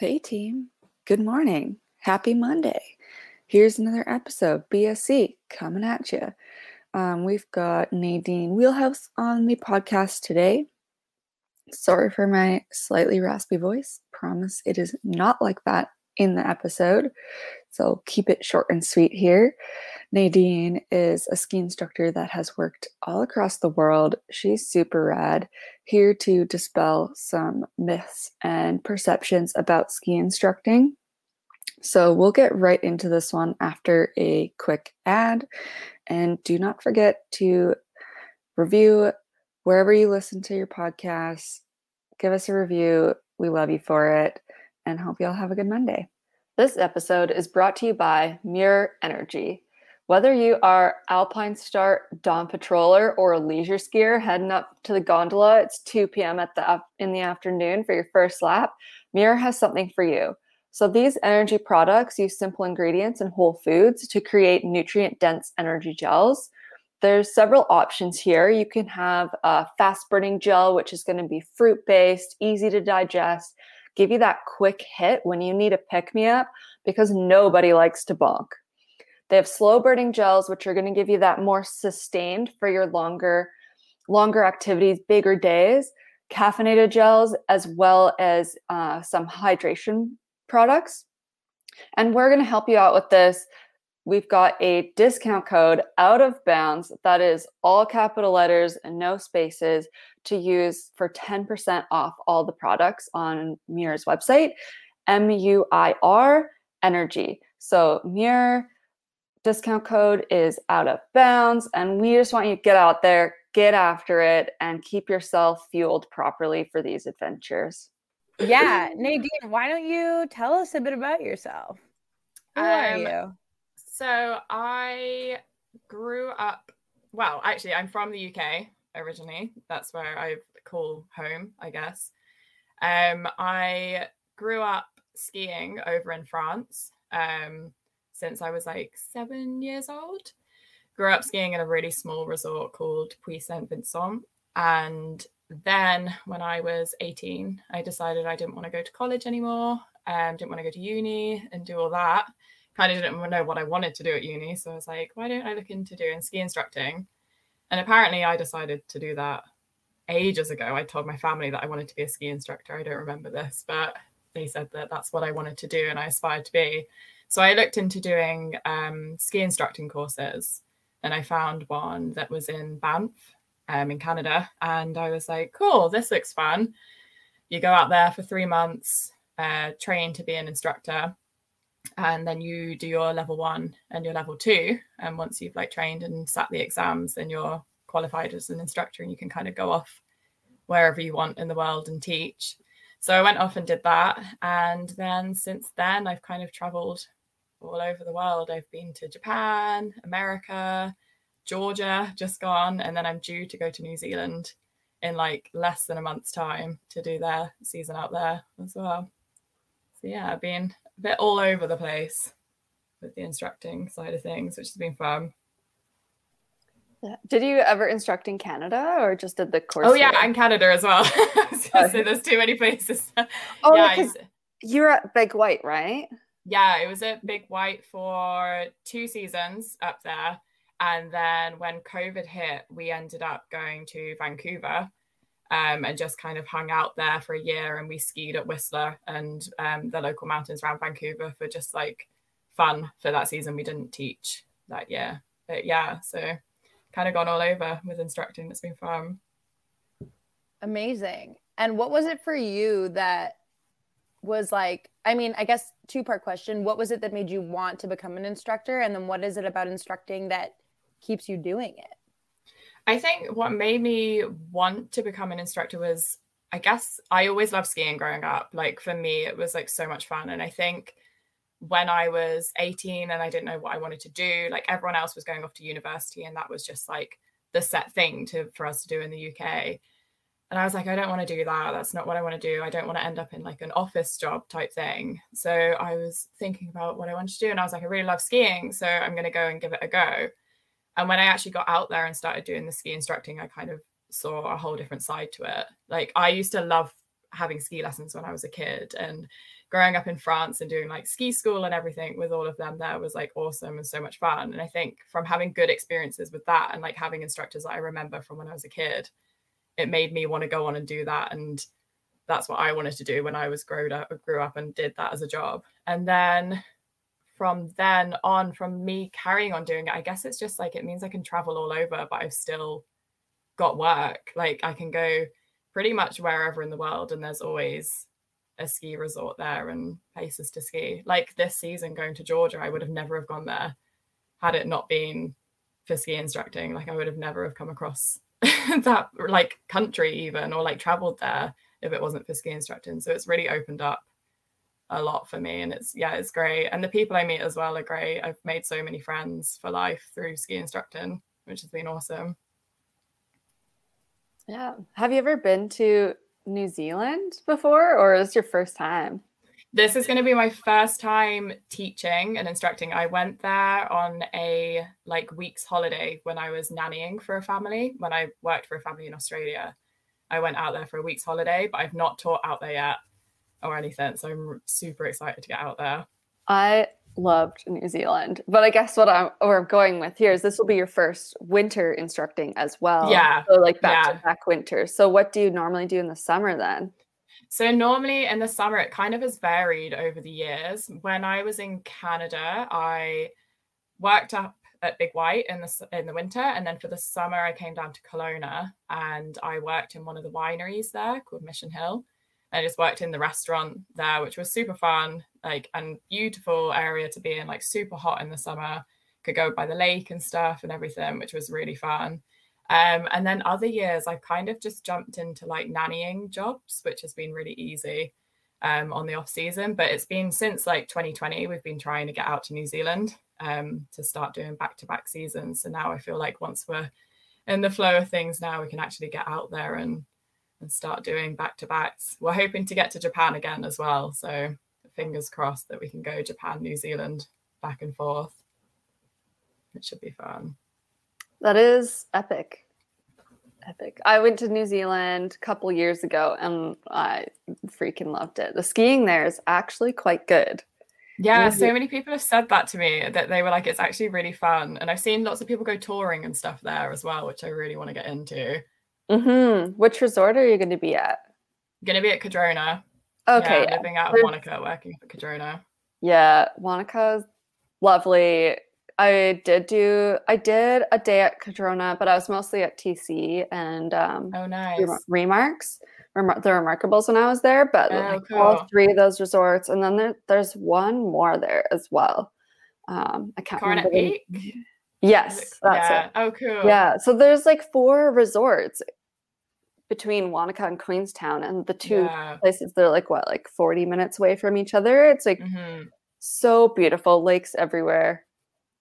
Hey, team. Good morning. Happy Monday. Here's another episode, BSC, coming at you. Um, we've got Nadine Wheelhouse on the podcast today. Sorry for my slightly raspy voice. Promise it is not like that in the episode. So keep it short and sweet here. Nadine is a ski instructor that has worked all across the world. She's super rad, here to dispel some myths and perceptions about ski instructing. So we'll get right into this one after a quick ad. And do not forget to review wherever you listen to your podcasts. Give us a review. We love you for it and hope you all have a good Monday. This episode is brought to you by Muir Energy. Whether you are Alpinestart, Dawn Patroller, or a leisure skier heading up to the gondola, it's 2 p.m. at the in the afternoon for your first lap. Muir has something for you. So these energy products use simple ingredients and whole foods to create nutrient-dense energy gels. There's several options here. You can have a fast-burning gel, which is going to be fruit-based, easy to digest, give you that quick hit when you need a pick-me-up because nobody likes to bonk. They have slow burning gels, which are going to give you that more sustained for your longer, longer activities, bigger days. Caffeinated gels, as well as uh, some hydration products. And we're going to help you out with this. We've got a discount code out of bounds that is all capital letters and no spaces to use for 10% off all the products on Muir's website, M U I R Energy. So, Muir discount code is out of bounds and we just want you to get out there get after it and keep yourself fueled properly for these adventures. Yeah nadine why don't you tell us a bit about yourself? Who um, are you so i grew up well actually i'm from the uk originally that's where i call home i guess um i grew up skiing over in france um since I was like seven years old. Grew up skiing at a really small resort called Puy Saint Vincent. And then when I was 18, I decided I didn't want to go to college anymore. Um, didn't want to go to uni and do all that. Kind of didn't know what I wanted to do at uni. So I was like, why don't I look into doing ski instructing? And apparently I decided to do that ages ago. I told my family that I wanted to be a ski instructor. I don't remember this, but they said that that's what I wanted to do and I aspired to be. So I looked into doing um, ski instructing courses and I found one that was in Banff um, in Canada. And I was like, cool, this looks fun. You go out there for three months, uh, train to be an instructor. And then you do your level one and your level two. And once you've like trained and sat the exams, then you're qualified as an instructor and you can kind of go off wherever you want in the world and teach. So I went off and did that. And then since then, I've kind of traveled all over the world. I've been to Japan, America, Georgia, just gone, and then I'm due to go to New Zealand in like less than a month's time to do their season out there as well. So yeah, I've been bit all over the place with the instructing side of things, which has been fun. Did you ever instruct in Canada or just did the course? Oh yeah, and Canada as well. I was oh, there's too many places. Oh, yeah, because you're at Big White, right? yeah, it was a Big White for two seasons up there. And then when COVID hit, we ended up going to Vancouver um, and just kind of hung out there for a year. And we skied at Whistler and um, the local mountains around Vancouver for just like fun for that season. We didn't teach that year. But yeah, so kind of gone all over with instructing. It's been fun. Amazing. And what was it for you that was like i mean i guess two part question what was it that made you want to become an instructor and then what is it about instructing that keeps you doing it i think what made me want to become an instructor was i guess i always loved skiing growing up like for me it was like so much fun and i think when i was 18 and i didn't know what i wanted to do like everyone else was going off to university and that was just like the set thing to for us to do in the uk and I was like, I don't want to do that. That's not what I want to do. I don't want to end up in like an office job type thing. So I was thinking about what I wanted to do. And I was like, I really love skiing. So I'm going to go and give it a go. And when I actually got out there and started doing the ski instructing, I kind of saw a whole different side to it. Like I used to love having ski lessons when I was a kid and growing up in France and doing like ski school and everything with all of them there was like awesome and so much fun. And I think from having good experiences with that and like having instructors that I remember from when I was a kid, it made me want to go on and do that. And that's what I wanted to do when I was grown up, grew up and did that as a job. And then from then on, from me carrying on doing it, I guess it's just like it means I can travel all over, but I've still got work. Like I can go pretty much wherever in the world, and there's always a ski resort there and places to ski. Like this season, going to Georgia, I would have never have gone there had it not been for ski instructing. Like I would have never have come across that like country even or like traveled there if it wasn't for ski instructing. So it's really opened up a lot for me and it's yeah it's great. And the people i meet as well are great. I've made so many friends for life through ski instructing which has been awesome. Yeah. Have you ever been to new zealand before or is this your first time? This is going to be my first time teaching and instructing. I went there on a like week's holiday when i was nannying for a family when i worked for a family in australia. I went out there for a week's holiday but i've not taught out there yet or anything. So I'm super excited to get out there. I loved New Zealand, but I guess what I'm or I'm going with here is this will be your first winter instructing as well. Yeah. So like back yeah. to back winter. So what do you normally do in the summer then? So normally in the summer it kind of has varied over the years. When I was in Canada, I worked up at Big White in the in the winter, and then for the summer I came down to Kelowna and I worked in one of the wineries there called Mission Hill. I just worked in the restaurant there, which was super fun, like and beautiful area to be in, like super hot in the summer. Could go by the lake and stuff and everything, which was really fun. Um, and then other years, I've kind of just jumped into like nannying jobs, which has been really easy um, on the off season. But it's been since like 2020, we've been trying to get out to New Zealand um, to start doing back to back seasons. So now I feel like once we're in the flow of things, now we can actually get out there and and start doing back to backs. We're hoping to get to Japan again as well. So fingers crossed that we can go Japan, New Zealand back and forth. It should be fun. That is epic. Epic. I went to New Zealand a couple years ago and I freaking loved it. The skiing there is actually quite good. Yeah, so many people have said that to me that they were like, it's actually really fun. And I've seen lots of people go touring and stuff there as well, which I really want to get into. Mm-hmm. Which resort are you going to be at? Going to be at Cardrona. Okay. Yeah, living out of Wanaka, working for Cardrona. Yeah, Wanaka's lovely. I did do I did a day at Cardrona, but I was mostly at TC and um oh nice remarks. Remar- the remarkables when I was there, but oh, like cool. all three of those resorts, and then there, there's one more there as well. Um, I can't remember. Peak. Yes, that's yeah. it. Oh, cool. Yeah, so there's like four resorts between Wanaka and Queenstown, and the two Yeah. places they're like what, like 40 minutes away from each other. It's like Mhm. so beautiful, lakes everywhere.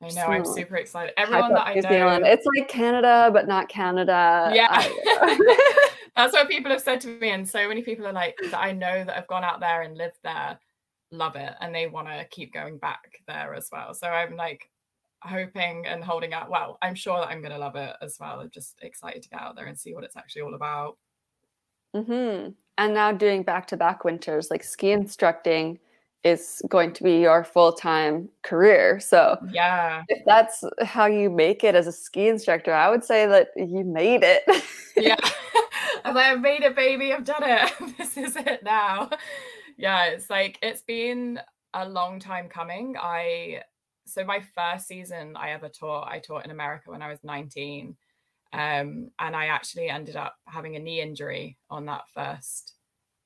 I know. I'm super excited. Everyone that I New know. Zealand. It's like Canada, but not Canada. Yeah. That's what people have said to me. And so many people are like, that I know that have gone out there and lived there, love it. And they want to keep going back there as well. So I'm like hoping and holding out. Well, I'm sure that I'm going to love it as well. I'm just excited to get out there and see what it's actually all about. Mhm. And now doing back to back winters, like ski instructing is going to be your full time career. So Yeah. if that's how you make it as a ski instructor, I would say that you made it. Yeah. I'm like, I've made it, baby. I've done it. this is it now. Yeah. It's like, it's been a long time coming. I, so my first season I ever taught, I taught in America when I was 19. Um, and I actually ended up having a knee injury on that first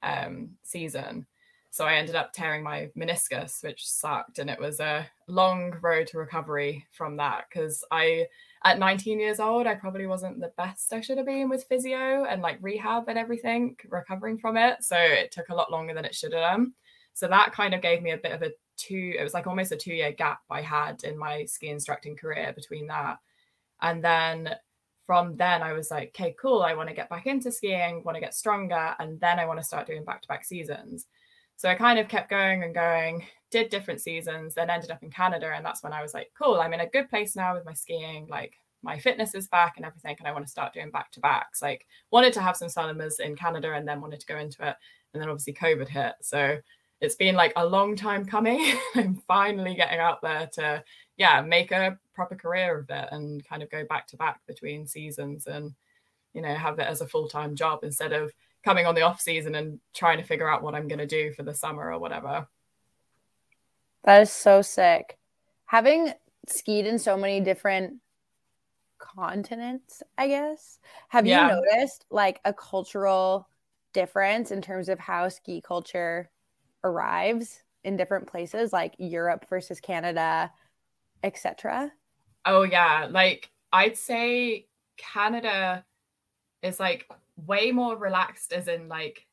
um, season. So I ended up tearing my meniscus, which sucked. And it was a long road to recovery from that because I, at 19 years old, I probably wasn't the best I should have been with physio and like rehab and everything, recovering from it. So it took a lot longer than it should have done. So that kind of gave me a bit of a two, it was like almost a two year gap I had in my ski instructing career between that. And then from then I was like, okay, cool. I want to get back into skiing, want to get stronger, and then I want to start doing back to back seasons. So I kind of kept going and going, did different seasons, then ended up in Canada. And that's when I was like, cool, I'm in a good place now with my skiing. Like my fitness is back and everything. And I want to start doing back to backs. Like wanted to have some summers in Canada and then wanted to go into it and then obviously COVID hit. So it's been like a long time coming. I'm finally getting out there to, yeah, make a proper career of it and kind of go back to back between seasons and, you know, have it as a full time job instead of coming on the off season and trying to figure out what I'm going to do for the summer or whatever. That is so sick. Having skied in so many different continents, I guess, have yeah. you noticed like a cultural difference in terms of how ski culture arrives in different places like Europe versus Canada, etc.? Oh yeah, like I'd say Canada is like way more relaxed as in like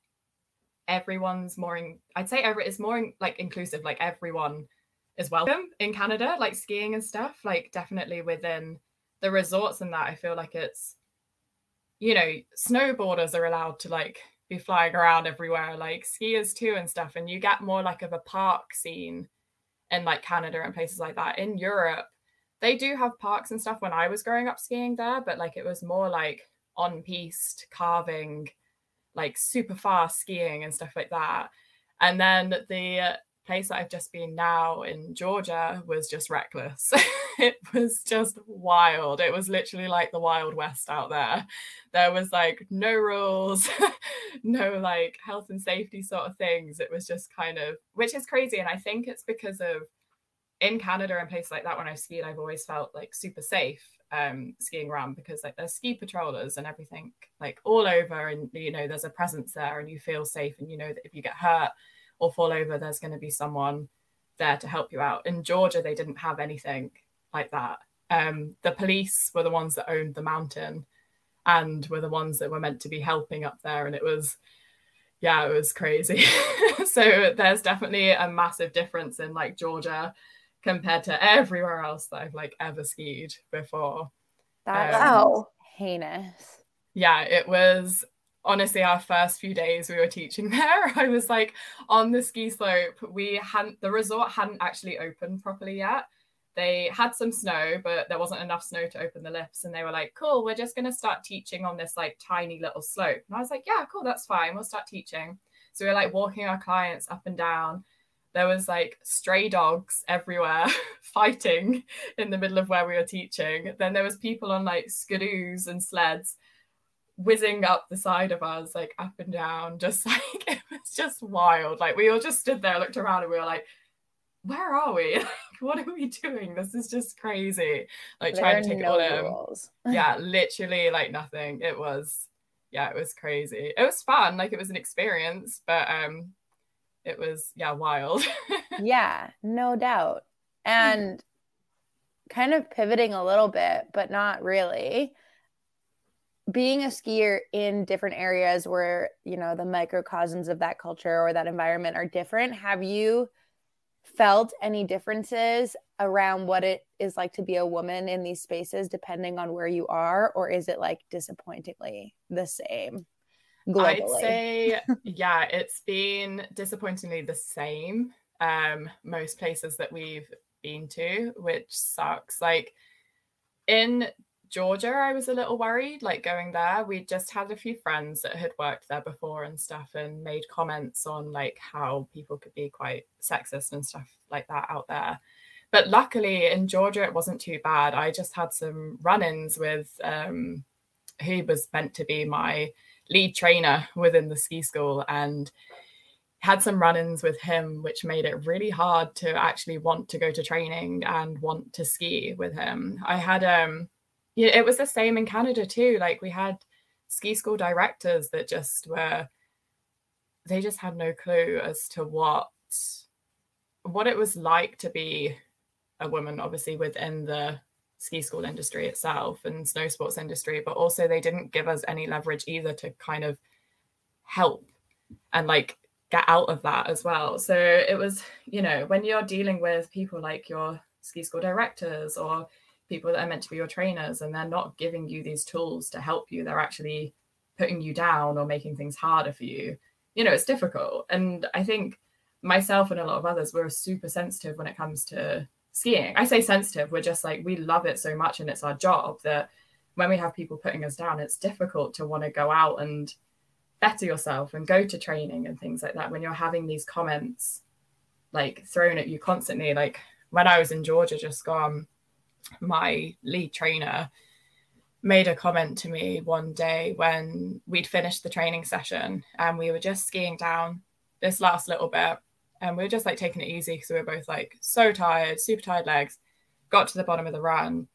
everyone's more in, I'd say every it's more in, like inclusive like everyone is welcome in Canada like skiing and stuff like definitely within the resorts and that I feel like it's you know snowboarders are allowed to like be flying around everywhere, like skiers too and stuff. And you get more like of a park scene in like Canada and places like that. In Europe, they do have parks and stuff when I was growing up skiing there, but like it was more like on piste carving, like super fast skiing and stuff like that. And then the place that I've just been now in Georgia was just reckless. it was just wild. It was literally like the Wild West out there. There was like no rules, no like health and safety sort of things. It was just kind of, which is crazy. And I think it's because of in Canada and places like that, when I've skied, I've always felt like super safe um skiing around because like there's ski patrollers and everything like all over and you know there's a presence there and you feel safe and you know that if you get hurt or fall over, there's going to be someone there to help you out. In Georgia, they didn't have anything like that. Um, the police were the ones that owned the mountain and were the ones that were meant to be helping up there. And it was, yeah, it was crazy. so there's definitely a massive difference in like Georgia compared to everywhere else that I've like ever skied before. That's um, heinous. Yeah, it was honestly our first few days we were teaching there i was like on the ski slope we hadn't the resort hadn't actually opened properly yet they had some snow but there wasn't enough snow to open the lifts. And they were like cool we're just going to start teaching on this like tiny little slope. And i was like yeah cool that's fine we'll start teaching. So we were like walking our clients up and down. There was like stray dogs everywhere fighting in the middle of where we were teaching. Then there was people on like skidoos and sleds whizzing up the side of us, like up and down, just like it was just wild. Like we all just stood there, looked around, and we were like, "Where are we? Like, what are we doing? This is just crazy." Like there trying to take no it all in. yeah, literally like nothing. It was, yeah, it was crazy. It was fun, like it was an experience, but um, it was yeah wild. yeah, no doubt, and kind of pivoting a little bit, but not really being a skier in different areas where you know the microcosms of that culture or that environment are different have you felt any differences around what it is like to be a woman in these spaces depending on where you are or is it like disappointingly the same globally? i'd say yeah it's been disappointingly the same um most places that we've been to which sucks like in Georgia, I was a little worried, like going there. We just had a few friends that had worked there before and stuff and made comments on like how people could be quite sexist and stuff like that out there. But luckily in Georgia, it wasn't too bad. I just had some run ins with um, who was meant to be my lead trainer within the ski school and had some run ins with him, which made it really hard to actually want to go to training and want to ski with him. I had, um, yeah, it was the same in Canada too. Like we had ski school directors that just were they just had no clue as to what what it was like to be a woman obviously within the ski school industry itself and snow sports industry but also they didn't give us any leverage either to kind of help and like get out of that as well so it was you know when you're dealing with people like your ski school directors or people that are meant to be your trainers and they're not giving you these tools to help you. They're actually putting you down or making things harder for you. You know it's difficult. And i think myself and a lot of others we're super sensitive when it comes to skiing. I say sensitive we're just like we love it so much and it's our job that when we have people putting us down it's difficult to want to go out and better yourself and go to training and things like that when you're having these comments like thrown at you constantly. Like when i was in georgia just gone my lead trainer made a comment to me one day when we'd finished the training session and we were just skiing down this last little bit. And we were just like taking it easy because we were both like so tired super tired legs got to the bottom of the run.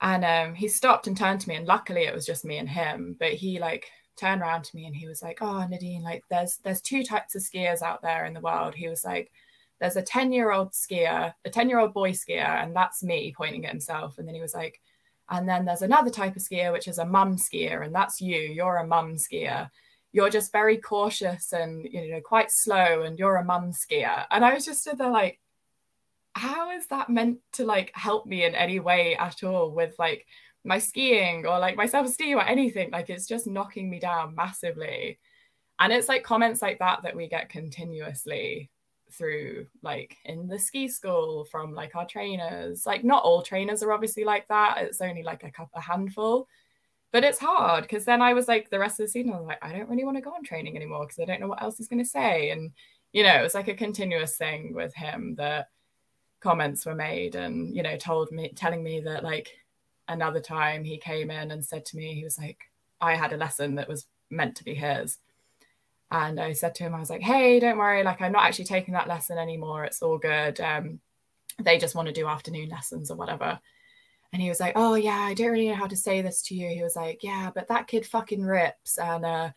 And um, he stopped and turned to me and luckily it was just me and him but he like turned around to me and he was like oh nadine like there's there's two types of skiers out there in the world. He was like there's a 10 year old skier a 10 year old boy skier and that's me pointing at himself. And then he was like and then there's another type of skier which is a mum skier and that's you. You're a mum skier. You're just very cautious and you know quite slow and you're a mum skier. And i was just stood there like how is that meant to like help me in any way at all with like my skiing or like my self-esteem or anything? Like it's just knocking me down massively. And it's like comments like that that we get continuously through like in the ski school from like our trainers. Like not all trainers are obviously like that. It's only like a couple a handful. But it's hard because then i was like the rest of the season i was like i don't really want to go on training anymore because i don't know what else he's going to say. And you know it was like a continuous thing with him that comments were made and you know told me telling me that like another time he came in and said to me he was like i had a lesson that was meant to be his and i said to him i was like hey don't worry like i'm not actually taking that lesson anymore it's all good um they just want to do afternoon lessons or whatever. And he was like oh yeah i don't really know how to say this to you. He was like yeah but that kid fucking rips and uh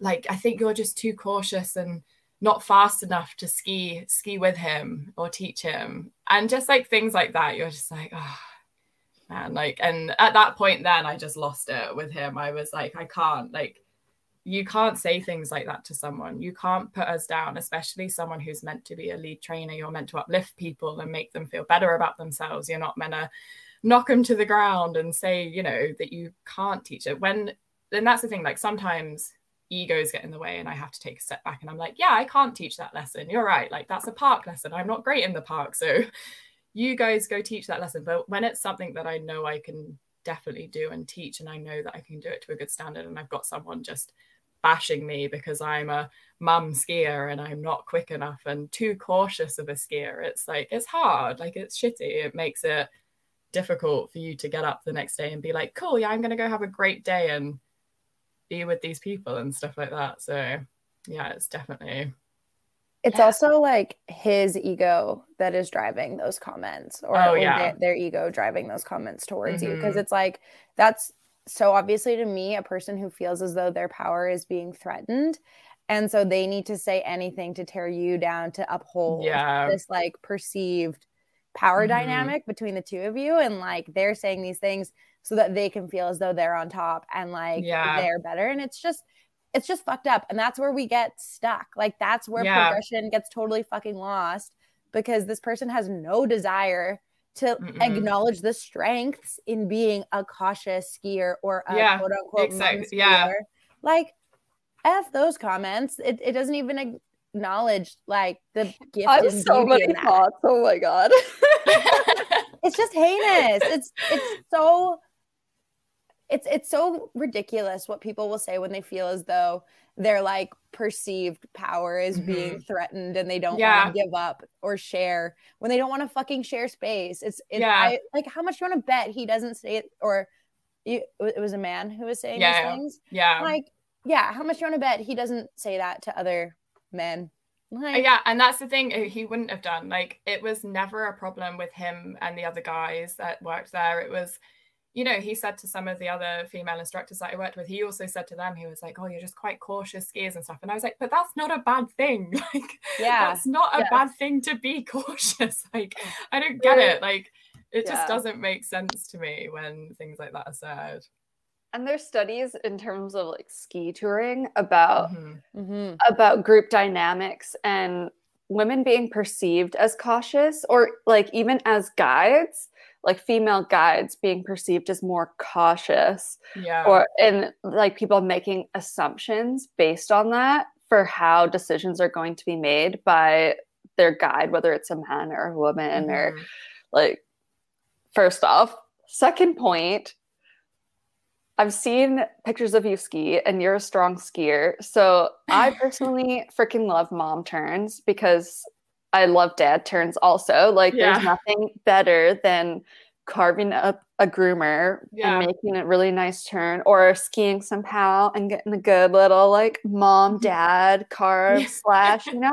like i think you're just too cautious and not fast enough to ski ski with him or teach him. And just like things like that you're just like oh man like and at that point then i just lost it with him. I was like i can't like you can't say things like that to someone you can't put us down especially someone who's meant to be a lead trainer you're meant to uplift people and make them feel better about themselves you're not meant to knock them to the ground and say you know that you can't teach it when then that's the thing like sometimes egos get in the way and I have to take a step back and I'm like, yeah, I can't teach that lesson. You're right. Like that's a park lesson. I'm not great in the park. So you guys go teach that lesson. But when it's something that I know I can definitely do and teach and I know that I can do it to a good standard and I've got someone just bashing me because I'm a mum skier and I'm not quick enough and too cautious of a skier, it's like it's hard. Like it's shitty. It makes it difficult for you to get up the next day and be like, cool, yeah, I'm gonna go have a great day and be with these people and stuff like that. So yeah, it's definitely it's yeah. also like his ego that is driving those comments or, oh, yeah. their, their, ego driving those comments towards mm-hmm. you because it's like that's so obviously to me a person who feels as though their power is being threatened and so they need to say anything to tear you down to uphold yeah. this like perceived power mm-hmm. dynamic between the two of you and like they're saying these things so that they can feel as though they're on top and like yeah. they're better. And it's just, it's just fucked up. And that's where we get stuck. Like that's where yeah. progression gets totally fucking lost because this person has no desire to Mm-mm. acknowledge the strengths in being a cautious skier or a yeah, quote unquote exactly. Yeah. Like F those comments. It, it doesn't even acknowledge like the gift. I have so many thoughts. Oh my god. it's just heinous. It's it's so it's it's so ridiculous what people will say when they feel as though their like perceived power is mm-hmm. being threatened and they don't yeah. want to give up or share when they don't want to fucking share space. It's, it's yeah. I, like how much you want to bet he doesn't say it or it, it was a man who was saying yeah. these things. Yeah. Like yeah, how much you want to bet he doesn't say that to other men? Like, yeah, and that's the thing he wouldn't have done. Like it was never a problem with him and the other guys that worked there. It was you know, he said to some of the other female instructors that I worked with, he also said to them, he was like, Oh, you're just quite cautious skiers and stuff. And I was like, But that's not a bad thing. Like, yeah, that's not a yeah. bad thing to be cautious. Like, I don't get it. Like, it just doesn't make sense to me when things like that are said. And there's studies in terms of like ski touring about mm-hmm. Mm-hmm. about group dynamics and women being perceived as cautious or like even as guides like female guides being perceived as more cautious yeah or and like people making assumptions based on that for how decisions are going to be made by their guide whether it's a man or a woman mm-hmm. or like first off second point I've seen pictures of you ski and you're a strong skier. So I personally freaking love mom turns because I love dad turns also. Like Yeah. there's nothing better than carving up a groomer Yeah. and making a really nice turn or skiing somehow and getting a good little like mom mm-hmm. dad carve slash, you know?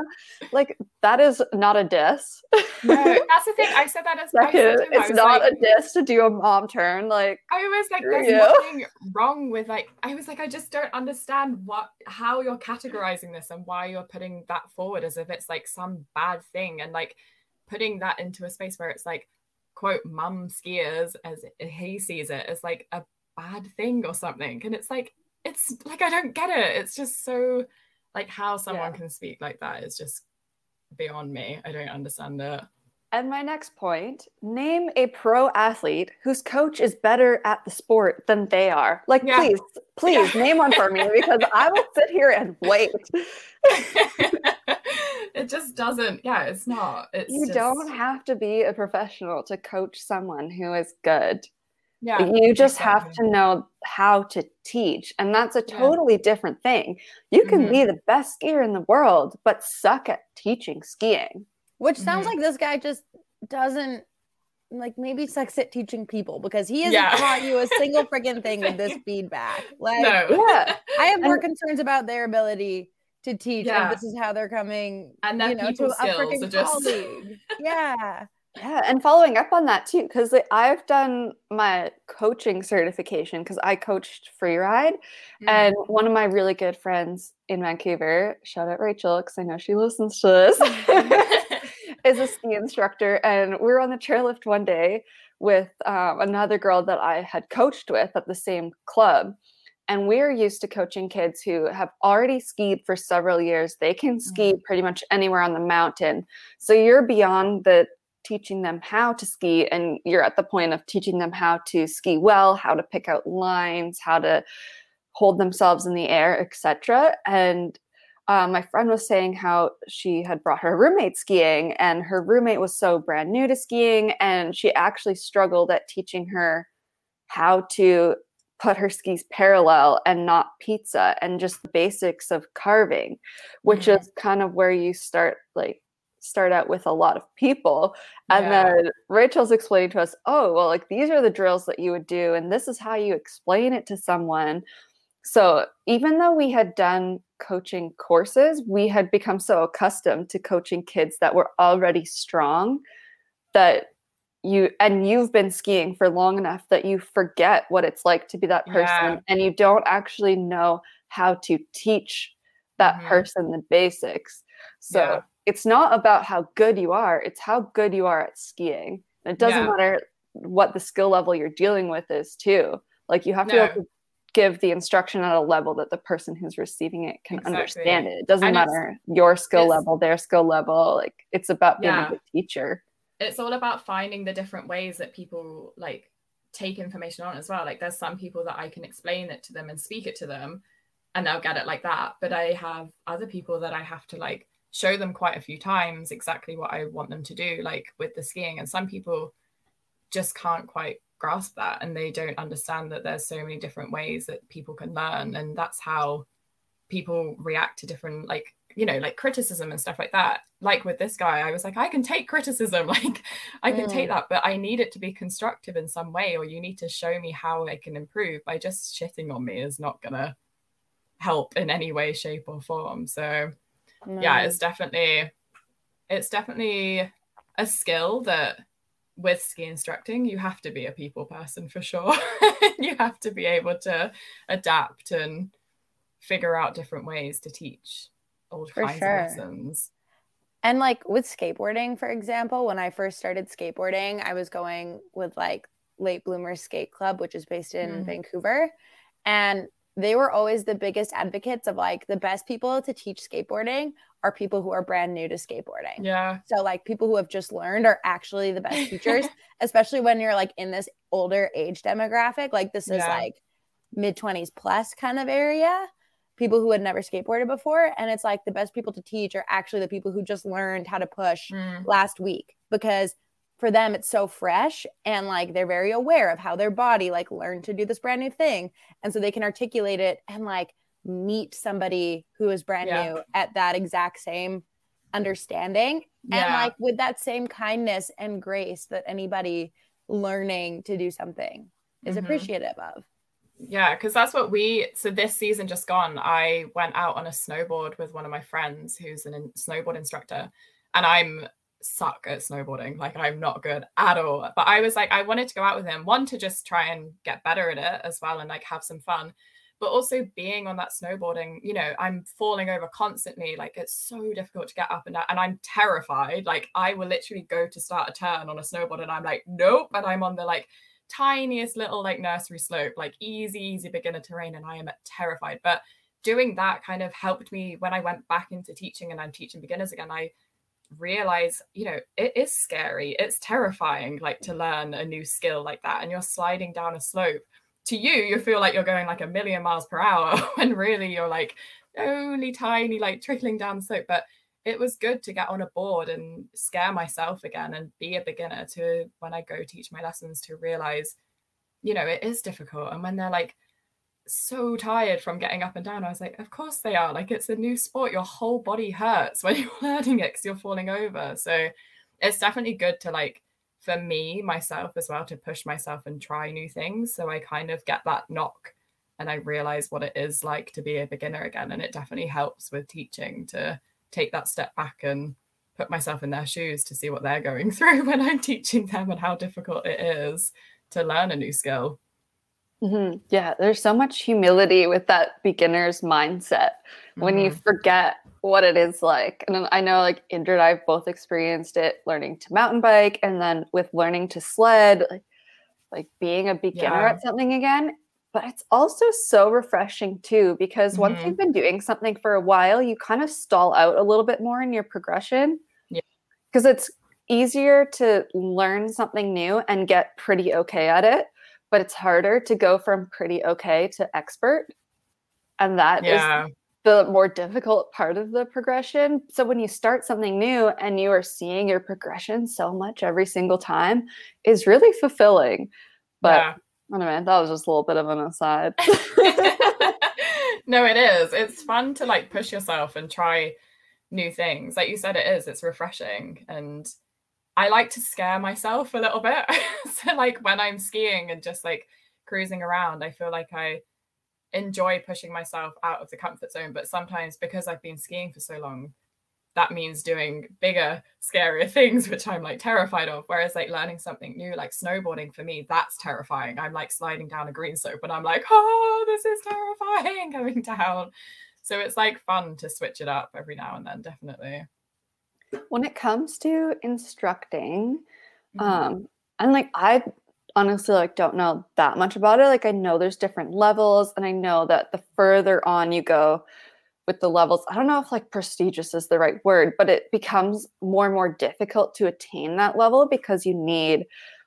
Like that is not a diss. No, that's the thing. I said that as I Like, said to him, I it's not like, a diss to do a mom turn. Like I was like, there's you. nothing wrong with like. I was like, I just don't understand what how you're categorizing this and why you're putting that forward as if it's like some bad thing and like putting that into a space where it's like quote mum skiers as he sees it as like a bad thing or something and it's like it's like I don't get it. It's just so like how someone Yeah. can speak like that is just beyond me. I don't understand it. And my next point name a pro athlete whose coach is better at the sport than they are. Like, Yeah. please, please Yeah. name one for me because I will sit here and wait. it just doesn't. Yeah, it's not. It's You just, don't have to be a professional to coach someone who is good. Yeah, you just have to know how to teach. And that's a Yeah. totally different thing. You can Mhm. be the best skier in the world, but suck at teaching skiing. Which sounds Mhm. like this guy just doesn't like maybe sucks at teaching people because he hasn't Yeah. taught you a single freaking thing with this feedback. Like no. Yeah. I have more And- concerns about their ability to teach Yeah. and this is how they're coming And their you know to people a skills freaking just- colleague. Yeah. Yeah, and following up on that too, because I've done my coaching certification because I coached freeride, Mm. and one of my really good friends in Vancouver, shout out Rachel, because I know she listens to this, is a ski instructor, and we were on the chairlift one day with um, another girl that I had coached with at the same club. And we're used to coaching kids who have already skied for several years. They can ski pretty much anywhere on the mountain. So you're beyond the teaching them how to ski and you're at the point of teaching them how to ski well how to pick out lines how to hold themselves in the air etc and uh, my friend was saying how she had brought her roommate skiing and her roommate was so brand new to skiing and she actually struggled at teaching her how to put her skis parallel and not pizza and just the basics of carving which Mhm. is kind of where you start like start out with a lot of people and Yeah. then rachel's explaining to us oh well like these are the drills that you would do and this is how you explain it to someone so even though we had done coaching courses we had become so accustomed to coaching kids that were already strong that you and you've been skiing for long enough that you forget what it's like to be that person Yeah. and you don't actually know how to teach that Mhm. person the basics so Yeah. it's not about how good you are it's how good you are at skiing and it doesn't Yeah. matter what the skill level you're dealing with is too like you have to be able to give the instruction at a level that the person who's receiving it can Exactly. understand it it doesn't And matter your skill level their skill level like it's about being Yeah. a good teacher it's all about finding the different ways that people like take information on as well. Like there's some people that I can explain it to them and speak it to them and they'll get it like that. But I have other people that I have to like show them quite a few times exactly what I want them to do, like with the skiing. And some people just can't quite grasp that and they don't understand that there's so many different ways that people can learn. And that's how people react to different like you know like criticism and stuff like that like with this guy i was like i can take criticism like i can take Mm. that but i need it to be constructive in some way or you need to show me how i can improve by just shitting on me is not gonna help in any way shape or form so yeah Mm. it's definitely it's definitely a skill that with ski instructing you have to be a people person for sure you have to be able to adapt and figure out different ways to teach old For kinds sure. of lessons And like with skateboarding, for example, when I first started skateboarding, I was going with like Late Bloomers Skate Club, which is based in Mhm. Vancouver. And they were always the biggest advocates of like the best people to teach skateboarding are people who are brand new to skateboarding. yeah So like people who have just learned are actually the best teachers, especially when you're like in this older age demographic. Like this is Yeah. like mid 20s plus kind of area. People who had never skateboarded before. And it's like the best people to teach are actually the people who just learned how to push Mm, last week because for them it's so fresh and like they're very aware of how their body like learned to do this brand new thing and so they can articulate it and like meet somebody who is brand yeah. new at that exact same understanding yeah. and like with that same kindness and grace that anybody learning to do something is mm-hmm. appreciative of yeah because that's what we so this season just gone i went out on a snowboard with one of my friends who's an in, snowboard instructor and i'm suck at snowboarding. Like I'm not good at all. But I was like, I wanted to go out with him, one to just try and get better at it as well and like have some fun. But also being on that snowboarding, you know, I'm falling over constantly. Like it's so difficult to get up and down. And I'm terrified. Like I will literally go to start a turn on a snowboard and I'm like, nope. And I'm on the like tiniest little like nursery slope, like easy, easy beginner terrain. And I am terrified. But doing that kind of helped me when I went back into teaching and I'm teaching beginners again. I realize you know it is scary. It's terrifying like to learn a new skill like that and you're sliding down a slope. To you you feel like you're going like a million miles per hour when really you're like only tiny like trickling down the slope. But it was good to get on a board and scare myself again and be a beginner to when i go teach my lessons to realize you know it is difficult. And when they're like so tired from getting up and down. I was like, of course they are. Like it's a new sport. Your whole body hurts when you're learning it because you're falling over. So it's definitely good to like for me myself as well to push myself and try new things. So I kind of get that knock and I realize what it is like to be a beginner again. And it definitely helps with teaching to take that step back and put myself in their shoes to see what they're going through when I'm teaching them and how difficult it is to learn a new skill. Mm-hmm. Yeah, there's so much humility with that beginner's mindset mm-hmm. when you mm-hmm. forget what it is like. And I know like Indra and I both experienced it learning to mountain bike and then with learning to sled, like, like being a beginner yeah. at something again. But it's also so refreshing too, because mm-hmm. once you've been doing something for a while, you kind of stall out a little bit more in your progression. Yeah. Because it's easier to learn something new and get pretty okay at it but it's harder to go from pretty okay to expert. And that yeah. is the more difficult part of the progression. So when you start something new and you are seeing your progression so much every single time is really fulfilling. But yeah. I don't know, that was just a little bit of an aside. no, it is. It's fun to like push yourself and try new things. Like you said, it is. It's refreshing. And I like to scare myself a little bit. so like when I'm skiing and just like cruising around, I feel like I enjoy pushing myself out of the comfort zone. But sometimes because I've been skiing for so long, that means doing bigger, scarier things, which I'm like terrified of. Whereas like learning something new, like snowboarding for me, that's terrifying. I'm like sliding down a green slope and I'm like, oh, this is terrifying coming down. So it's like fun to switch it up every now and then, definitely when it comes to instructing mm-hmm. um and like i honestly like don't know that much about it like i know there's different levels and i know that the further on you go with the levels i don't know if like prestigious is the right word but it becomes more and more difficult to attain that level because you need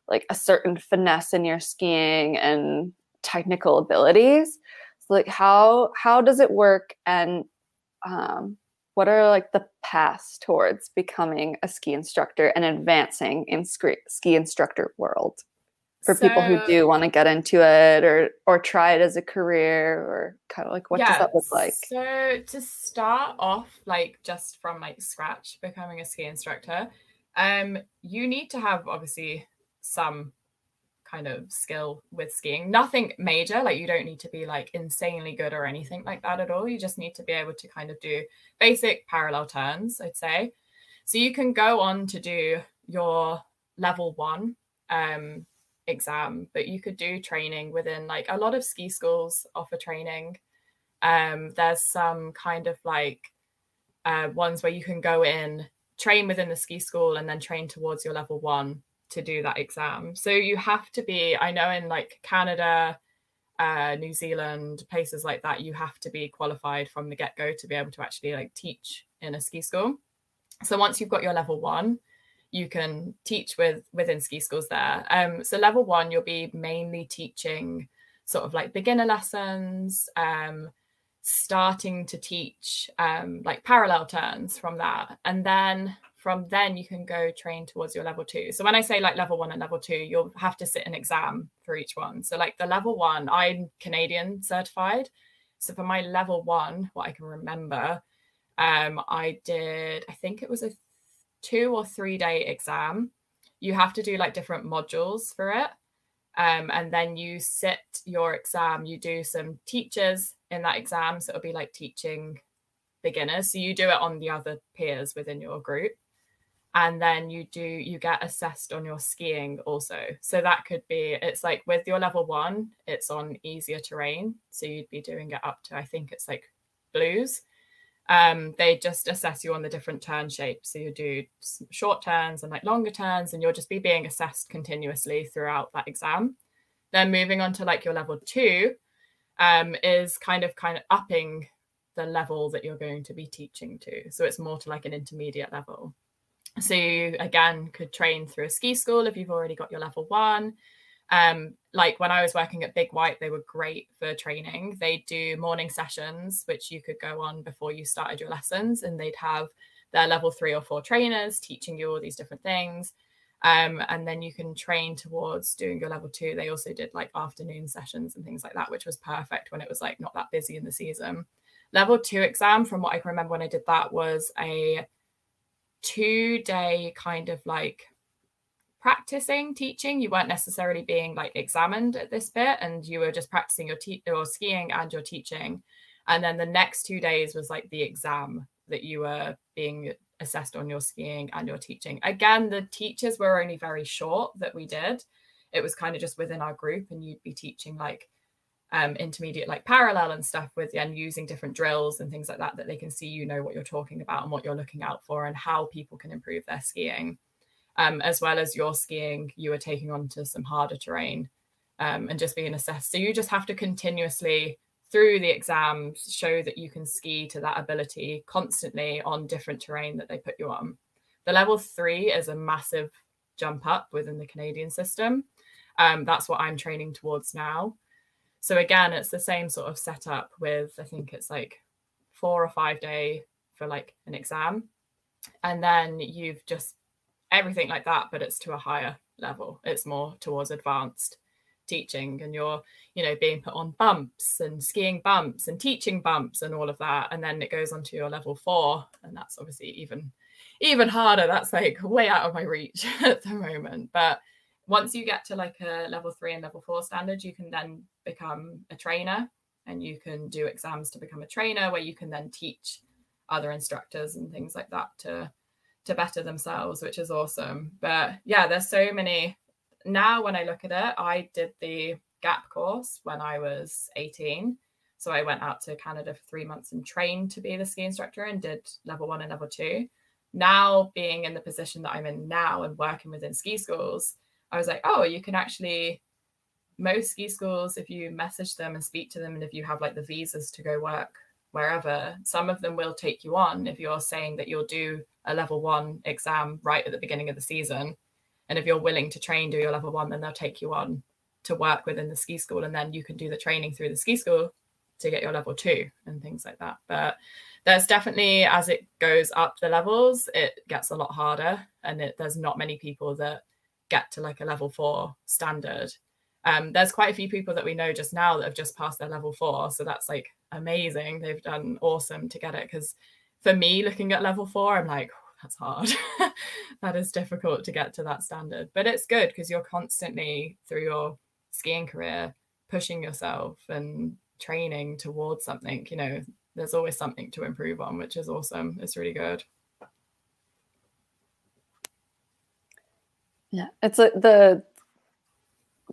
like a certain finesse in your skiing and technical abilities so like how how does it work and um what are like the paths towards becoming a ski instructor and advancing in ski, ski instructor world? For so, people who do want to get into it or or try it as a career or kind of like what yeah, does that look like? so to start off like just from like scratch becoming a ski instructor um you need to have obviously some kind of skill with skiing. Nothing major, like you don't need to be like insanely good or anything like that at all. You just need to be able to kind of do basic parallel turns, I'd say. So you can go on to do your level one um, exam, but you could do training within like a lot of ski schools offer training. Um, there's some kind of like uh, ones where you can go in, train within the ski school, and then train towards your level one to do that exam. So you have to be, I know in like Canada, uh, New Zealand, places like that, you have to be qualified from the get go to be able to actually like teach in a ski school. So once you've got your level one, you can teach with within ski schools there. Um, so level one, you'll be mainly teaching sort of like beginner lessons, um, starting to teach um, like parallel turns from that, and then from then you can go train towards your level two. So when I say like level one and level two, you'll have to sit an exam for each one. So like the level one, I'm Canadian certified. So for my level one, what I can remember, um, I did, I think it was a two or three day exam. You have to do like different modules for it. Um, and then you sit your exam, you do some teachers in that exam. So it'll be like teaching beginners. So you do it on the other peers within your group. And then you do, you get assessed on your skiing also. So that could be, it's like with your level one, it's on easier terrain. So you'd be doing it up to, I think it's like blues um, they just assess you on the different turn shapes. So you do short turns and like longer turns, and you'll just be being assessed continuously throughout that exam. Then moving on to like your level two um, is kind of kind of upping the level that you're going to be teaching to. So it's more to like an intermediate level. So you again could train through a ski school if you've already got your level one. Um, like when I was working at Big White, they were great for training. They do morning sessions, which you could go on before you started your lessons, and they'd have their level three or four trainers teaching you all these different things. Um, and then you can train towards doing your level two. They also did like afternoon sessions and things like that, which was perfect when it was like not that busy in the season. Level two exam, from what I can remember when I did that, was a two day kind of like practicing teaching. You weren't necessarily being like examined at this bit, and you were just practicing your te- or skiing and your teaching. And then the next two days was like the exam that you were being assessed on your skiing and your teaching. Again, the teachers were only very short that we did. It was kind of just within our group, and you'd be teaching like um, intermediate, like parallel and stuff with, and using different drills and things like that, that they can see you know what you're talking about and what you're looking out for and how people can improve their skiing um, as well as your skiing, you are taking on to some harder terrain um, and just being assessed. So you just have to continuously, through the exams, show that you can ski to that ability constantly on different terrain that they put you on. The level three is a massive jump up within the Canadian system. Um, that's what I'm training towards now. So again, it's the same sort of setup with I think it's like four or five day for like an exam, and then you've just everything like that, but it's to a higher level. It's more towards advanced teaching and you're you know being put on bumps and skiing bumps and teaching bumps and all of that. And then it goes on to your level four. And that's obviously even even harder. That's like way out of my reach at the moment. But once you get to like a level three and level four standard you can then become a trainer and you can do exams to become a trainer where you can then teach other instructors and things like that to to better themselves, which is awesome. But yeah, there's so many. Now, when I look at it, I did the gap course when I was 18. So I went out to Canada for three months and trained to be the ski instructor and did level one and level two. Now, being in the position that I'm in now and working within ski schools, I was like, oh, you can actually, most ski schools, if you message them and speak to them, and if you have like the visas to go work wherever, some of them will take you on if you're saying that you'll do a level one exam right at the beginning of the season. And if you're willing to train, do your level one, then they'll take you on to work within the ski school. And then you can do the training through the ski school to get your level two and things like that. But there's definitely, as it goes up the levels, it gets a lot harder. And it, there's not many people that get to like a level four standard. Um, there's quite a few people that we know just now that have just passed their level four. So that's like amazing. They've done awesome to get it because for me, looking at level four, I'm like, that's hard. that is difficult to get to that standard. But it's good because you're constantly through your skiing career pushing yourself and training towards something. You know, there's always something to improve on, which is awesome. It's really good. Yeah, it's like the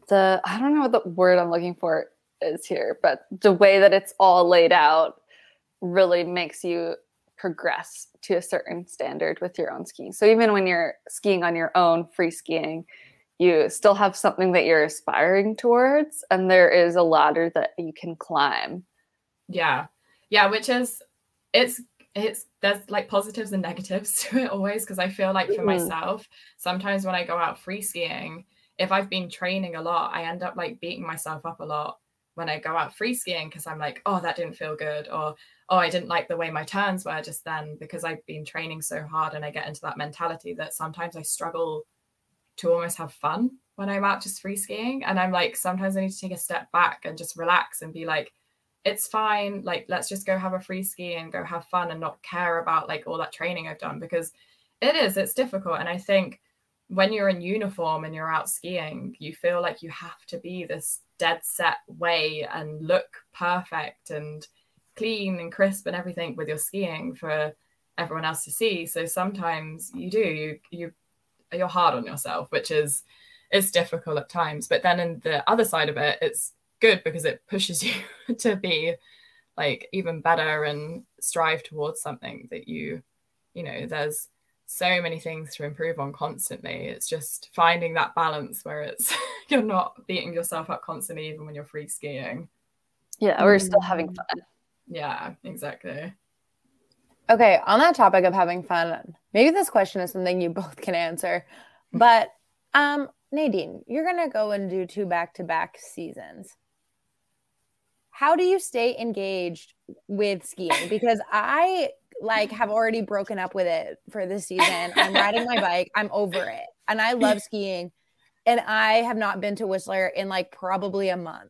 the I don't know what the word I'm looking for is here, but the way that it's all laid out really makes you progress to a certain standard with your own skiing. So even when you're skiing on your own, free skiing, you still have something that you're aspiring towards, and there is a ladder that you can climb. Yeah, yeah, which is it's it's there's like positives and negatives to it always because I feel like for mm-hmm. myself, sometimes when I go out free skiing, if I've been training a lot, I end up like beating myself up a lot when I go out free skiing because I'm like, oh, that didn't feel good, or oh, I didn't like the way my turns were just then because I've been training so hard and I get into that mentality that sometimes I struggle to almost have fun when I'm out just free skiing. And I'm like, sometimes I need to take a step back and just relax and be like, it's fine. Like, let's just go have a free ski and go have fun and not care about like all that training I've done because it is, it's difficult. And I think when you're in uniform and you're out skiing, you feel like you have to be this dead set way and look perfect and clean and crisp and everything with your skiing for everyone else to see. So sometimes you do, you you you're hard on yourself, which is it's difficult at times. But then in the other side of it, it's good because it pushes you to be like even better and strive towards something that you, you know, there's so many things to improve on constantly. It's just finding that balance where it's you're not beating yourself up constantly, even when you're free skiing. Yeah, we're still having mm. fun. Yeah, exactly. Okay, on that topic of having fun, maybe this question is something you both can answer. But um Nadine, you're going to go and do two back-to-back seasons. How do you stay engaged with skiing because I like have already broken up with it for this season. I'm riding my bike. I'm over it. And I love skiing. And I have not been to Whistler in like probably a month.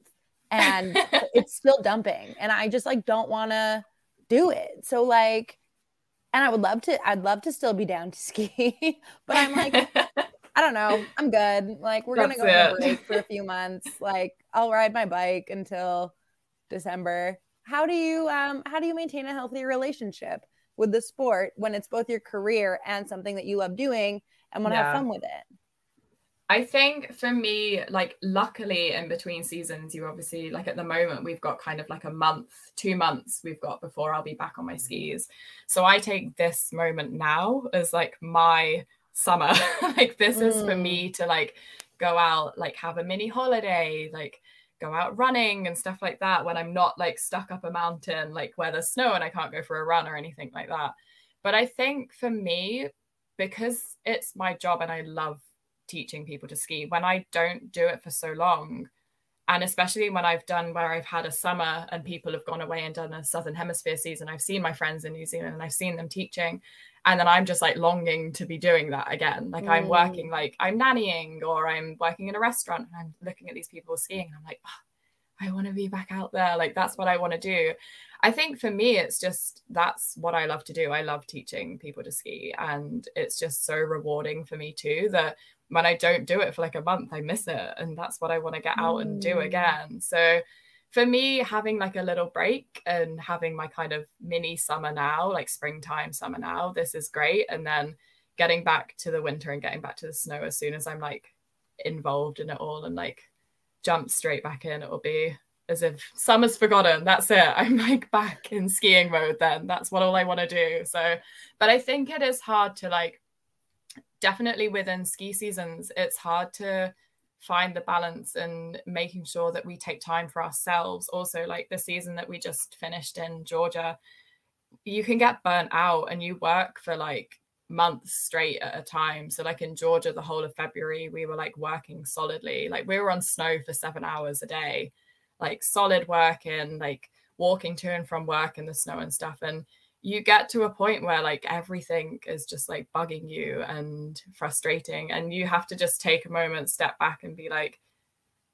And it's still dumping. And I just like don't want to do it. So like and I would love to, I'd love to still be down to ski, but I'm like, I don't know. I'm good. Like we're That's gonna go on a break for a few months. Like I'll ride my bike until December. How do you um how do you maintain a healthy relationship with the sport when it's both your career and something that you love doing and want to yeah. have fun with it? I think for me, like luckily in between seasons, you obviously like at the moment we've got kind of like a month, two months we've got before I'll be back on my skis. So I take this moment now as like my summer. like this mm. is for me mm. to like go out, like have a mini holiday, like go out running and stuff like that when I'm not like stuck up a mountain, like where there's snow and I can't go for a run or anything like that. But I think for me, because it's my job and I love teaching people to ski when I don't do it for so long. And especially when I've done where I've had a summer and people have gone away and done a Southern Hemisphere season, I've seen my friends in New Zealand and I've seen them teaching. And then I'm just like longing to be doing that again. Like mm. I'm working, like I'm nannying or I'm working in a restaurant and I'm looking at these people skiing and I'm like, oh, I want to be back out there. Like that's what I want to do. I think for me, it's just that's what I love to do. I love teaching people to ski. And it's just so rewarding for me too that when I don't do it for like a month, I miss it. And that's what I want to get out mm. and do mm. again. So for me, having like a little break and having my kind of mini summer now, like springtime summer now, this is great. And then getting back to the winter and getting back to the snow as soon as I'm like involved in it all and like jump straight back in, it'll be as if summer's forgotten. That's it. I'm like back in skiing mode then. That's what all I want to do. So, but I think it is hard to like definitely within ski seasons, it's hard to find the balance and making sure that we take time for ourselves. Also, like the season that we just finished in Georgia, you can get burnt out and you work for like months straight at a time. So, like in Georgia, the whole of February, we were like working solidly. Like we were on snow for seven hours a day, like solid working, like walking to and from work in the snow and stuff. And you get to a point where like everything is just like bugging you and frustrating and you have to just take a moment step back and be like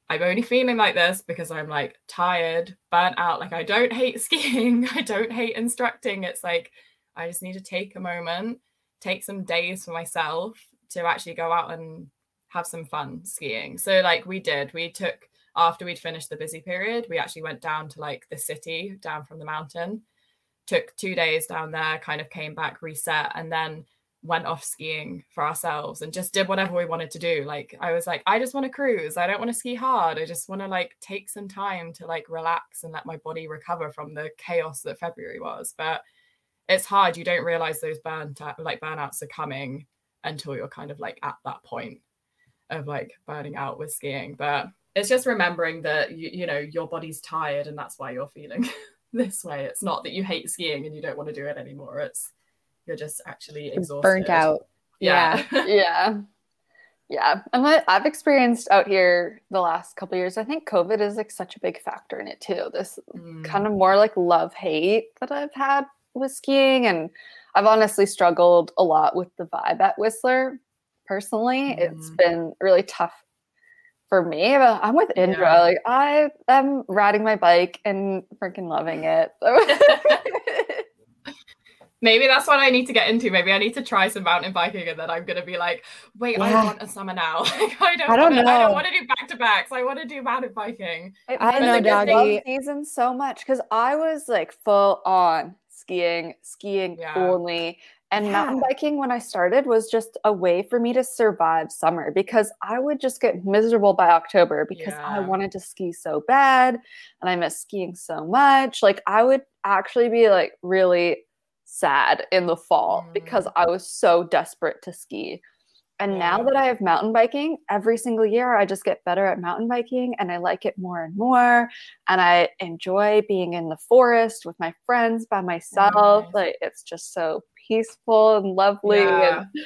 i'm only feeling like this because i'm like tired burnt out like i don't hate skiing i don't hate instructing it's like i just need to take a moment take some days for myself to actually go out and have some fun skiing. So like we did we took after we'd finished the busy period we actually went down to like the city down from the mountain took two days down there, kind of came back, reset, and then went off skiing for ourselves and just did whatever we wanted to do. Like I was like, I just want to cruise. I don't want to ski hard. I just want to like take some time to like relax and let my body recover from the chaos that February was. But it's hard. You don't realize those burnt out, like burnouts are coming until you're kind of like at that point of like burning out with skiing. But it's just remembering that you, you know your body's tired and that's why you're feeling this way. It's not that you hate skiing and you don't want to do it anymore. It's you're just actually exhausted. Burnt out. Yeah. Yeah. Yeah, And what I've experienced out here the last couple years. I think COVID is like such a big factor in it too. This Mm. kind of more like love hate that I've had with skiing, and I've honestly struggled a lot with the vibe at Whistler. Personally, it's been really tough for me. But I'm with Indra. Yeah. Like I am riding my bike and freaking loving it. Maybe that's what I need to get into. Maybe I need to try some mountain biking, and then I'm gonna be like, "Wait, I want a summer now. like, I don't, I don't wanna, I don't want to do back to backs. I want to do mountain biking." I, I but, know, like, I love doggy. season so much because I was like full on skiing, skiing Yeah. only. And mountain biking when I started was just a way for me to survive summer because I would just get miserable by October because I wanted to ski so bad and I miss skiing so much. Like I would actually be like really sad in the fall because Mm. I was so desperate to ski. And now that I have mountain biking, every single year I just get better at mountain biking and I like it more and more. And I enjoy being in the forest with my friends by myself. nice. Like it's just so peaceful and lovely. Yeah. And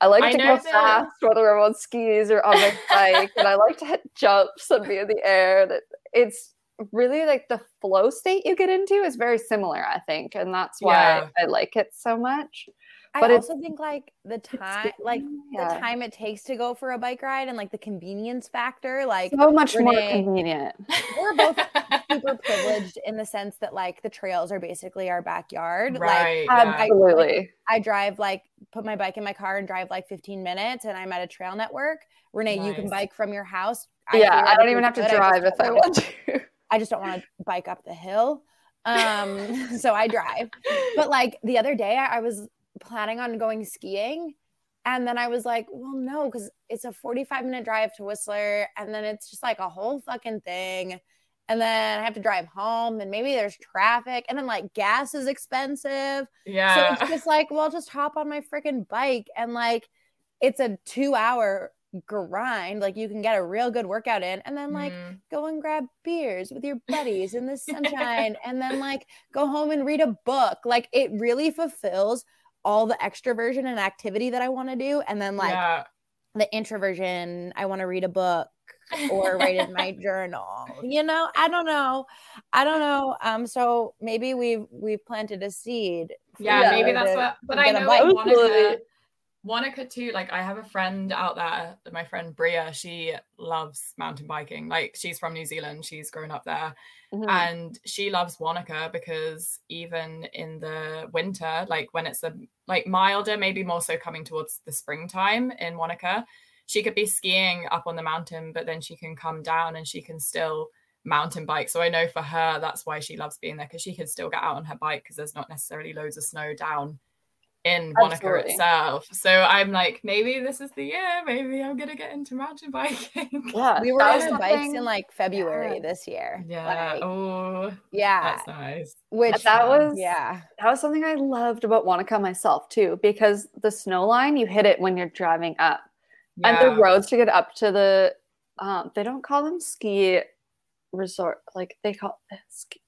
I like I to go that- fast, whether I'm on skis or on my bike. and I like to hit jumps and be in the air. That it's really like the flow state you get into is very similar, I think. And that's why Yeah. I like it so much. I But it's- also think like the time, like yeah. the time it takes to go for a bike ride and like the convenience factor. Like so much more convenient. we're both super privileged in the sense that like the trails are basically our backyard. Like right. yeah. Absolutely. I drive like put my bike in my car and drive like 15 minutes and I'm at a trail network. Renee, you can bike from your house. yeah, I don't even have to could, I drive if I wanna- want to. I just don't want to bike up the hill. Um, so I drive. But like the other day, I, I was planning on going skiing. And then I was like, well, no, because it's a 45 minute drive to Whistler. And then it's just like a whole fucking thing. And then I have to drive home and maybe there's traffic. And then like gas is expensive. yeah. So it's just like, well, just hop on my freaking bike and like it's a two hour grind. Like you can get a real good workout in and then like Mm. go and grab beers with your buddies in the sunshine and then like go home and read a book. Like it really fulfills all the extroversion and activity that I want to do. And then like yeah. the introversion, I want to read a book or write in my journal. You know, I don't know. I don't know. Um, so maybe we've we've planted a seed. yeah, Yeah, maybe that's what. But I know bike. like Wanaka, Absolutely. Wanaka too. Like I have a friend out there, my friend Bria. She loves mountain biking. Like she's from New Zealand. She's grown up there, Mhm. and she loves Wanaka because even in the winter, like when it's a like milder, maybe more so coming towards the springtime in Wanaka, she could be skiing up on the mountain, but then she can come down and she can still mountain bike. So I know for her that's why she loves being there because she can still get out on her bike because there's not necessarily loads of snow down in Wanaka Absolutely. itself. So I'm like, maybe this is the year. Maybe I'm gonna get into mountain biking. yeah, We were that was bikes in like February Yeah. this year. yeah. Like, oh, yeah. that's nice. Which that was yeah. that was something I loved about Wanaka myself too, because the snow line you hit it when you're driving up, and the roads to get up to the um, they don't call them ski resort like they call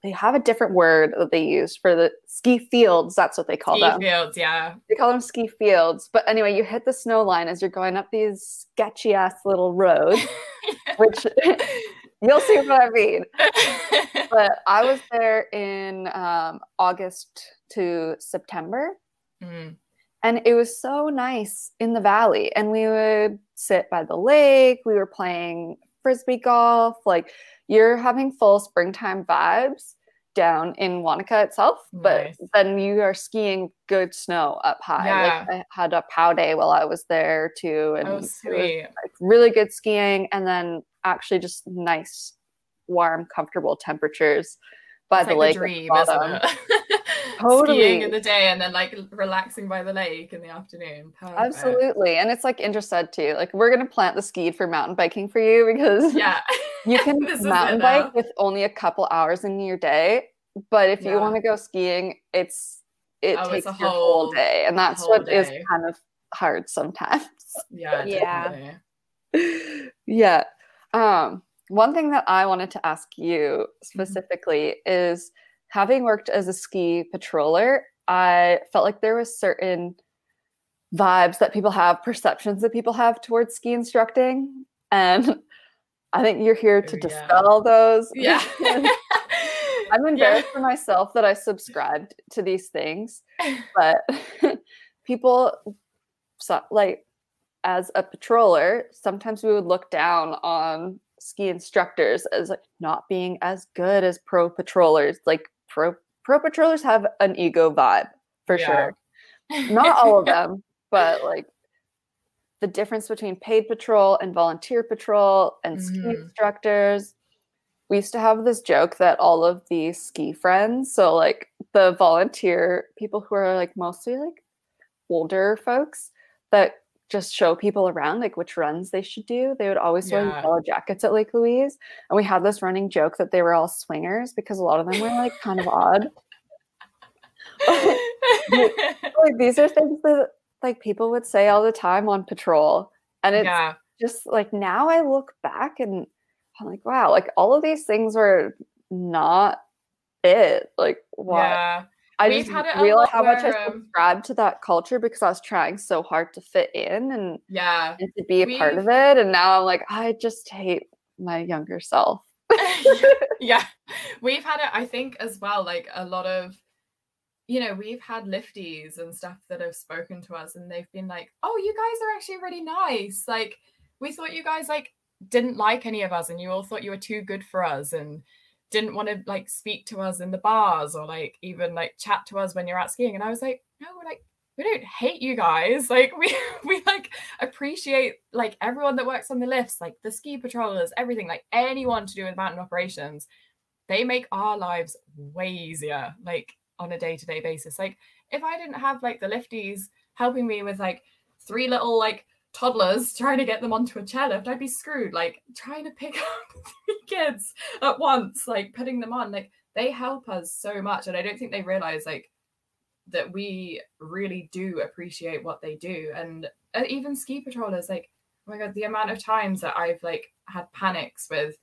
they have a different word that they use for the ski fields that's what they call Ski them. fields, yeah. they call them ski fields but anyway you hit the snow line as you're going up these sketchy ass little roads which you'll see what i mean. But i was there in um, august to september. Mm, and it was so nice in the valley and we would sit by the lake we were playing frisbee golf like you're having full springtime vibes down in Wanaka itself but Nice. then you are skiing good snow up high Yeah. like i had a pow day while i was there too oh, and oh, sweet. like really good skiing and then actually just nice warm comfortable temperatures by It's the like lake the at the dream, isn't it? Totally. Skiing in the day and then like relaxing by the lake in the afternoon. Perfect. Absolutely. And it's like Indra said too, like we're gonna plant the seed for mountain biking for you because Yeah. you can This is mountain now. bike with only a couple hours in your day. But if Yeah. you want to go skiing, it's it Oh, it's takes a your whole whole- day. And that's whole what is day. kind of hard sometimes. Yeah. Yeah. definitely. yeah. Um, one thing that I wanted to ask you Mm-hmm. specifically is having worked as a ski patroller, I felt like there was certain vibes that people have, perceptions that people have towards ski instructing. And I think you're here to yeah. dispel those. Yeah. I'm embarrassed for myself that I subscribed to these things, but people, so, like, as a patroller, sometimes we would look down on ski instructors as like not being as good as pro patrollers. Like pro pro patrollers have an ego vibe for Yeah. sure. Not all of them, but like the difference between paid patrol and volunteer patrol and ski Mhm. instructors. We used to have this joke that all of the ski friends, so like the volunteer people who are like mostly like older folks that just show people around like which runs they should do. They would always wear Yeah. yellow jackets at Lake Louise. And we had this running joke that they were all swingers because a lot of them were like kind of odd. Like these are things that like people would say all the time on patrol. And it's yeah. just like now I look back and I'm like, wow, like all of these things were not it. Like why? Yeah. I We've just had it a realized how much where, I um, subscribed to that culture because I was trying so hard to fit in and, Yeah. and to be a part of it. And now I'm like, I just hate my younger self. yeah. We've had it, I think, as well, like a lot of you know, we've had lifties and stuff that have spoken to us and they've been like, Oh, you guys are actually really nice. Like, we thought you guys like didn't like any of us and you all thought you were too good for us and didn't want to like speak to us in the bars or like even like chat to us when you're out skiing. And I was like, No, we're like we don't hate you guys. Like we we like appreciate like everyone that works on the lifts, like the ski patrollers, everything, like anyone to do with mountain operations. They make our lives way easier, like on a day-to-day basis. Like if I didn't have like the lifties helping me with like three little like toddlers trying to get them onto a chairlift, I'd be screwed. Like trying to pick up three kids at once, like putting them on. Like they help us so much. And I don't think they realize like that we really do appreciate what they do. And even ski patrollers, like, oh my god, the amount of times that I've like had panics with,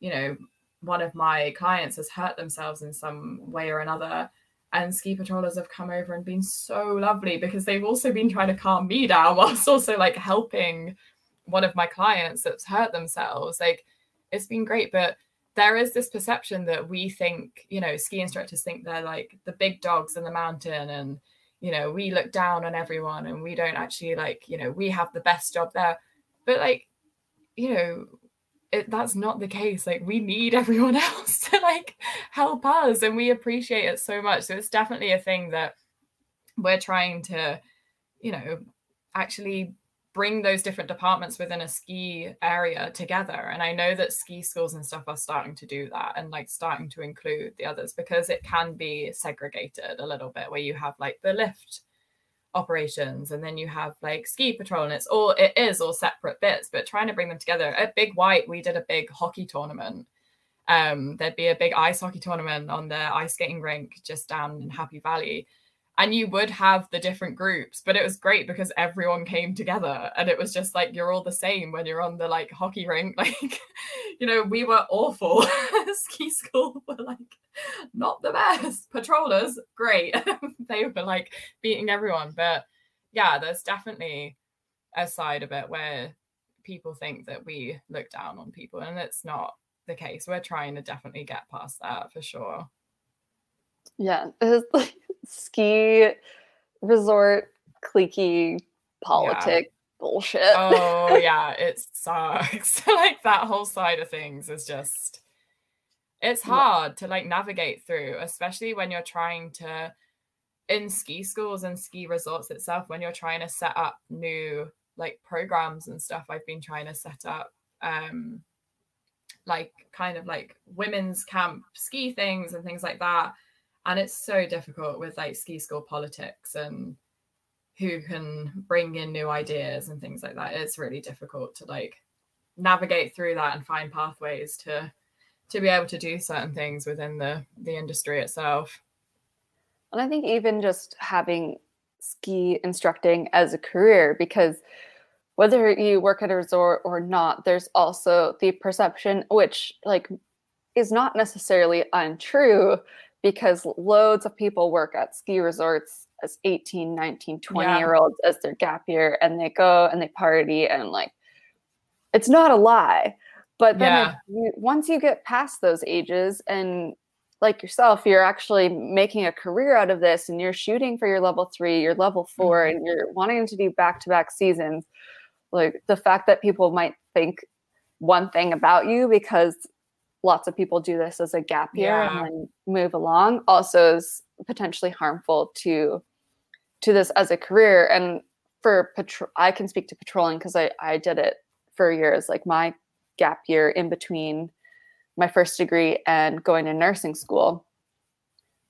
you know, one of my clients has hurt themselves in some way or another. And ski patrollers have come over and been so lovely because they've also been trying to calm me down whilst also like helping one of my clients that's hurt themselves. Like it's been great, but there is this perception that we think, you know, ski instructors think they're like the big dogs in the mountain and, you know, we look down on everyone and we don't actually like, you know, we have the best job there. But like, you know, it, that's not the case. Like we need everyone else to like help us and we appreciate it so much. So it's definitely a thing that we're trying to, you know, actually bring those different departments within a ski area together and i know that ski schools and stuff are starting to do that and like starting to include the others because it can be segregated a little bit where you have like the lift operations and then you have like ski patrol and it's all it is all separate bits but trying to bring them together. At big white we did a big hockey tournament. Um there'd be a big ice hockey tournament on the ice skating rink just down in happy valley and you would have the different groups but it was great because everyone came together and it was just like you're all the same when you're on the like hockey rink like you know we were awful. Ski school were like not the best. Patrollers great. They were like beating everyone but yeah there's definitely a side of it where people think that we look down on people and it's not the case. We're trying to definitely get past that for sure. Yeah, it's like ski resort cliquey politic bullshit. oh yeah it sucks like that whole side of things is just it's Yeah. hard to like navigate through especially when you're trying to in ski schools and ski resorts itself when you're trying to set up new like programs and stuff i've been trying to set up um like kind of like women's camp ski things and things like that and it's so difficult with like ski school politics and who can bring in new ideas and things like that. It's really difficult to like navigate through that and find pathways to to be able to do certain things within the the industry itself. And I think even just having ski instructing as a career, because whether you work at a resort or not, there's also the perception, which like is not necessarily untrue, because loads of people work at ski resorts as 18 19 20 yeah. year olds as their gap year and they go and they party and like it's not a lie but then yeah. you, once you get past those ages and like yourself you're actually making a career out of this and you're shooting for your level three your level 4 mm-hmm. and you're wanting to do back-to-back seasons like the fact that people might think one thing about you because lots of people do this as a gap year yeah. and then move along also is potentially harmful to to this as a career and for patrol i can speak to patrolling because I, I did it for years like my gap year in between my first degree and going to nursing school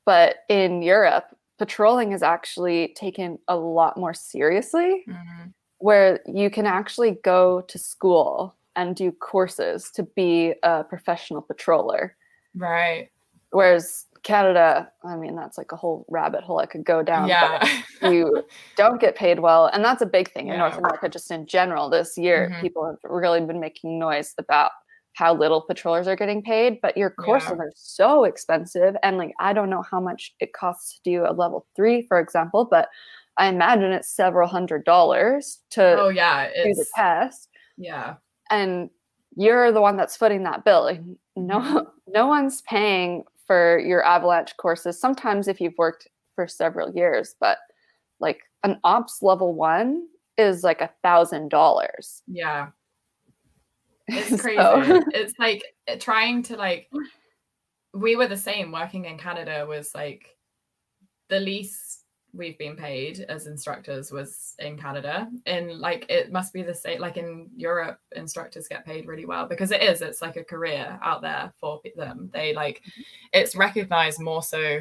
but in europe patrolling is actually taken a lot more seriously mm-hmm. where you can actually go to school and do courses to be a professional patroller. Right. Whereas Canada, I mean, that's like a whole rabbit hole I could go down. Yeah. you don't get paid well. And that's a big thing in yeah. North America, just in general. This year, mm-hmm. people have really been making noise about how little patrollers are getting paid, but your courses yeah. are so expensive. And like, I don't know how much it costs to do a level three, for example, but I imagine it's several hundred dollars to oh, yeah, do the test. Yeah and you're the one that's footing that bill like no mm-hmm. no one's paying for your avalanche courses sometimes if you've worked for several years but like an ops level one is like a thousand dollars yeah it's crazy so. it's like trying to like we were the same working in canada was like the least we've been paid as instructors was in Canada. And like it must be the same like in Europe, instructors get paid really well because it is, it's like a career out there for them. They like mm-hmm. it's recognized more so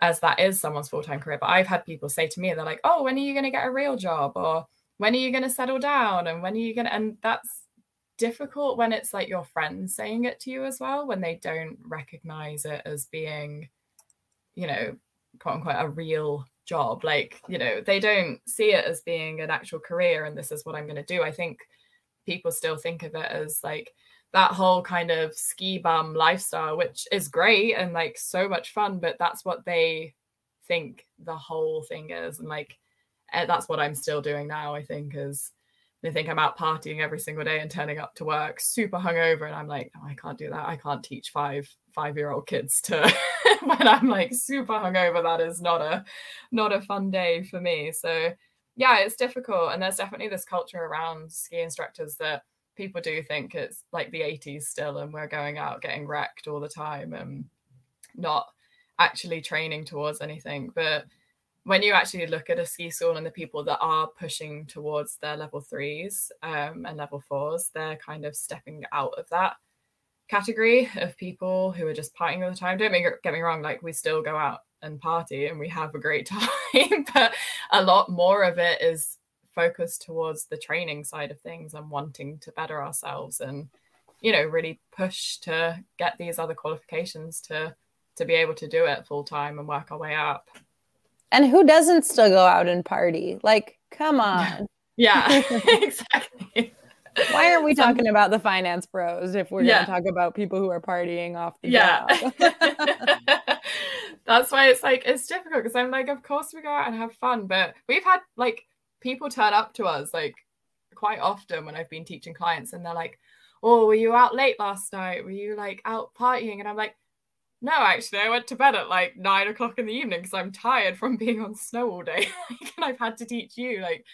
as that is someone's full-time career. But I've had people say to me, they're like, Oh, when are you gonna get a real job? Or when are you gonna settle down? And when are you gonna and that's difficult when it's like your friends saying it to you as well, when they don't recognize it as being, you know, quote unquote a real job like you know they don't see it as being an actual career and this is what i'm going to do. I think people still think of it as like that whole kind of ski bum lifestyle which is great and like so much fun but that's what they think the whole thing is. And like eh, that's what i'm still doing now i think is they think i'm out partying every single day and turning up to work super hungover and i'm like i can't do that i can't teach five five year old kids to when I'm like super hungover, that is not a not a fun day for me. So yeah, it's difficult. And there's definitely this culture around ski instructors that people do think it's like the 80s still and we're going out getting wrecked all the time and not actually training towards anything. But when you actually look at a ski school and the people that are pushing towards their level threes um, and level fours, they're kind of stepping out of that category of people who are just partying all the time. Don't get me wrong, like we still go out and party and we have a great time, but a lot more of it is focused towards the training side of things and wanting to better ourselves and you know really push to get these other qualifications to to be able to do it full time and work our way up. And who doesn't still go out and party? Like, come on. yeah, exactly. Why aren't we talking about the finance pros if we're yeah. going to talk about people who are partying off the yeah. That's why it's like it's difficult because I'm like, of course we go out and have fun, but we've had like people turn up to us like quite often when I've been teaching clients, and they're like, "Oh, were you out late last night? Were you like out partying?" And I'm like, "No, actually, I went to bed at like nine o'clock in the evening because I'm tired from being on snow all day, and I've had to teach you like."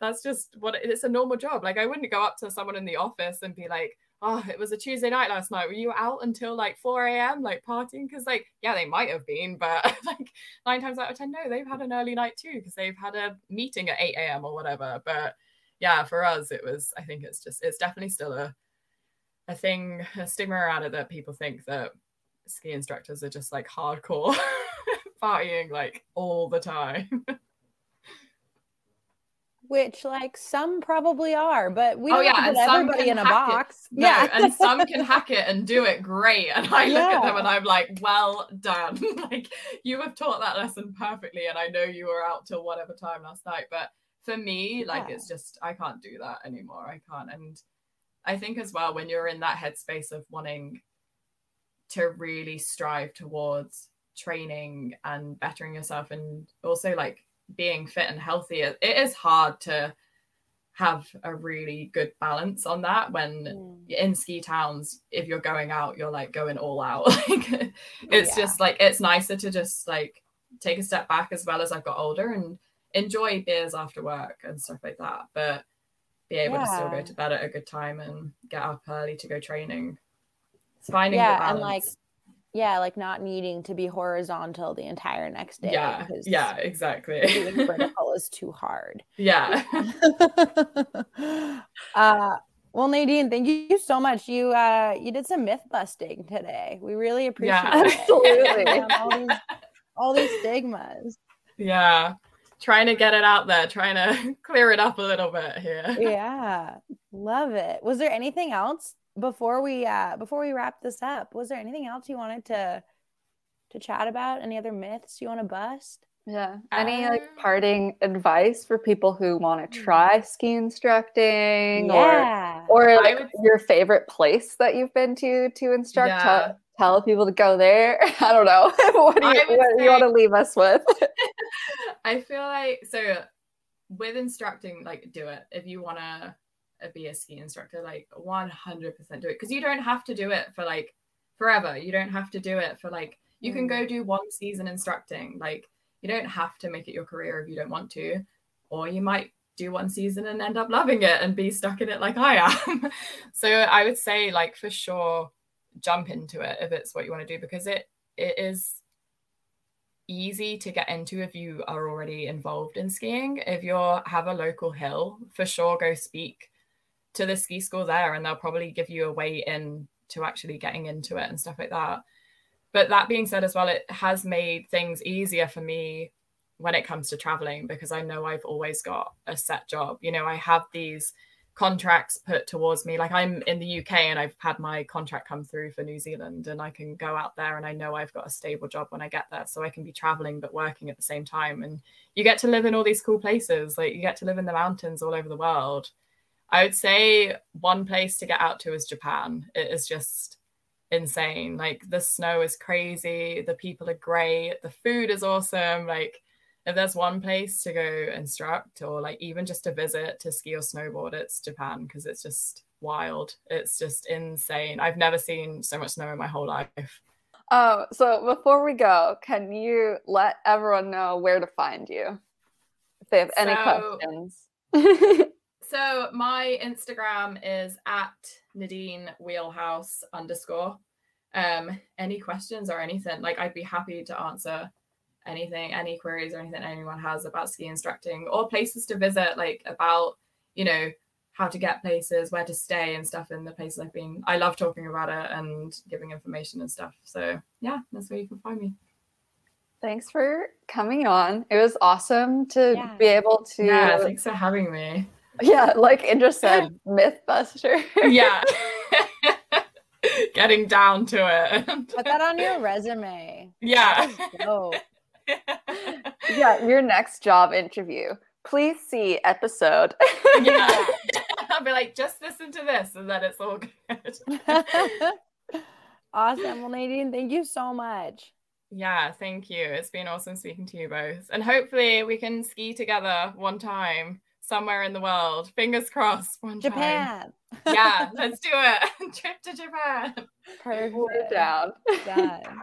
that's just what it's a normal job. Like I wouldn't go up to someone in the office and be like, oh, it was a Tuesday night last night. Were you out until like 4 a.m. like partying? Because like, yeah, they might have been, but like nine times out of ten, no, they've had an early night too because they've had a meeting at 8 a.m. or whatever. But yeah, for us, it was. I think it's just it's definitely still a a thing, a stigma around it that people think that ski instructors are just like hardcore partying like all the time. which like some probably are, but we oh, don't yeah, put everybody in a box. No, yeah, and some can hack it and do it great. And I yeah. look at them and I'm like, well done. like you have taught that lesson perfectly, and I know you were out till whatever time last night. But for me, like yeah. it's just I can't do that anymore. I can't. And I think as well when you're in that headspace of wanting to really strive towards training and bettering yourself and also like being fit and healthy, it is hard to have a really good balance on that when mm. in ski towns if you're going out you're like going all out like it's yeah. just like it's nicer to just like take a step back as well as I've got older and enjoy beers after work and stuff like that but be able yeah. to still go to bed at a good time and get up early to go training finding yeah and like yeah, like not needing to be horizontal the entire next day. Yeah, yeah, exactly. vertical is too hard. Yeah. uh, well, Nadine, thank you so much. You uh, you did some myth busting today. We really appreciate yeah, it. Absolutely. all, these, all these stigmas. Yeah. Trying to get it out there, trying to clear it up a little bit here. Yeah. Love it. Was there anything else before we uh before we wrap this up was there anything else you wanted to to chat about? Any other myths you want to bust? Yeah any like um, parting advice for people who want to hmm. try ski instructing yeah. or or like would... your favorite place that you've been to to instruct? Yeah. tell, tell people to go there? I don't know. What do you, what say... you want to leave us with? I feel like so with instructing like do it. If you want to be a ski instructor like 100% do it. Because you don't have to do it for like forever. You don't have to do it for like you can go mm. do one season instructing. Like you don't have to make it your career if you don't want to or you might do one season and end up loving it and be stuck in it like I am. So I would say like for sure jump into it if it's what you want to do because it it is easy to get into if you are already involved in skiing. If you have a local hill for sure go speak to the ski school there and they'll probably give you a way in to actually getting into it and stuff like that. But that being said, as well, it has made things easier for me when it comes to traveling because I know I've always got a set job. You know, I have these contracts put towards me. Like I'm in the UK and I've had my contract come through for New Zealand and I can go out there and I know I've got a stable job when I get there. So I can be traveling but working at the same time. And you get to live in all these cool places. Like you get to live in the mountains all over the world. I would say one place to get out to is Japan. It is just insane. Like the snow is crazy, the people are great, the food is awesome. Like if there's one place to go instruct or like even just to visit to ski or snowboard, it's Japan because it's just wild. It's just insane. I've never seen so much snow in my whole life. Um, so before we go, can you let everyone know where to find you if they have any so, questions? So my Instagram is at Nadine Wheelhouse underscore. Um, any questions or anything, like I'd be happy to answer anything, any queries or anything anyone has about ski instructing or places to visit, like about, you know, how to get places, where to stay and stuff in the places I've been. I love talking about it and giving information and stuff. So yeah, that's where you can find me. Thanks for coming on. It was awesome to yeah. be able to. Yeah, thanks for having me. Yeah, like Indra said, Mythbuster. yeah. Getting down to it. Put that on your resume. Yeah. yeah, your next job interview. Please see episode. yeah. I'll be like, just listen to this and then it's all good. awesome. Well, Nadine, thank you so much. Yeah, thank you. It's been awesome speaking to you both. And hopefully we can ski together one time somewhere in the world. Fingers crossed. One Japan. Time. Yeah, let's do it. Trip to Japan. Perfect. Down. Done.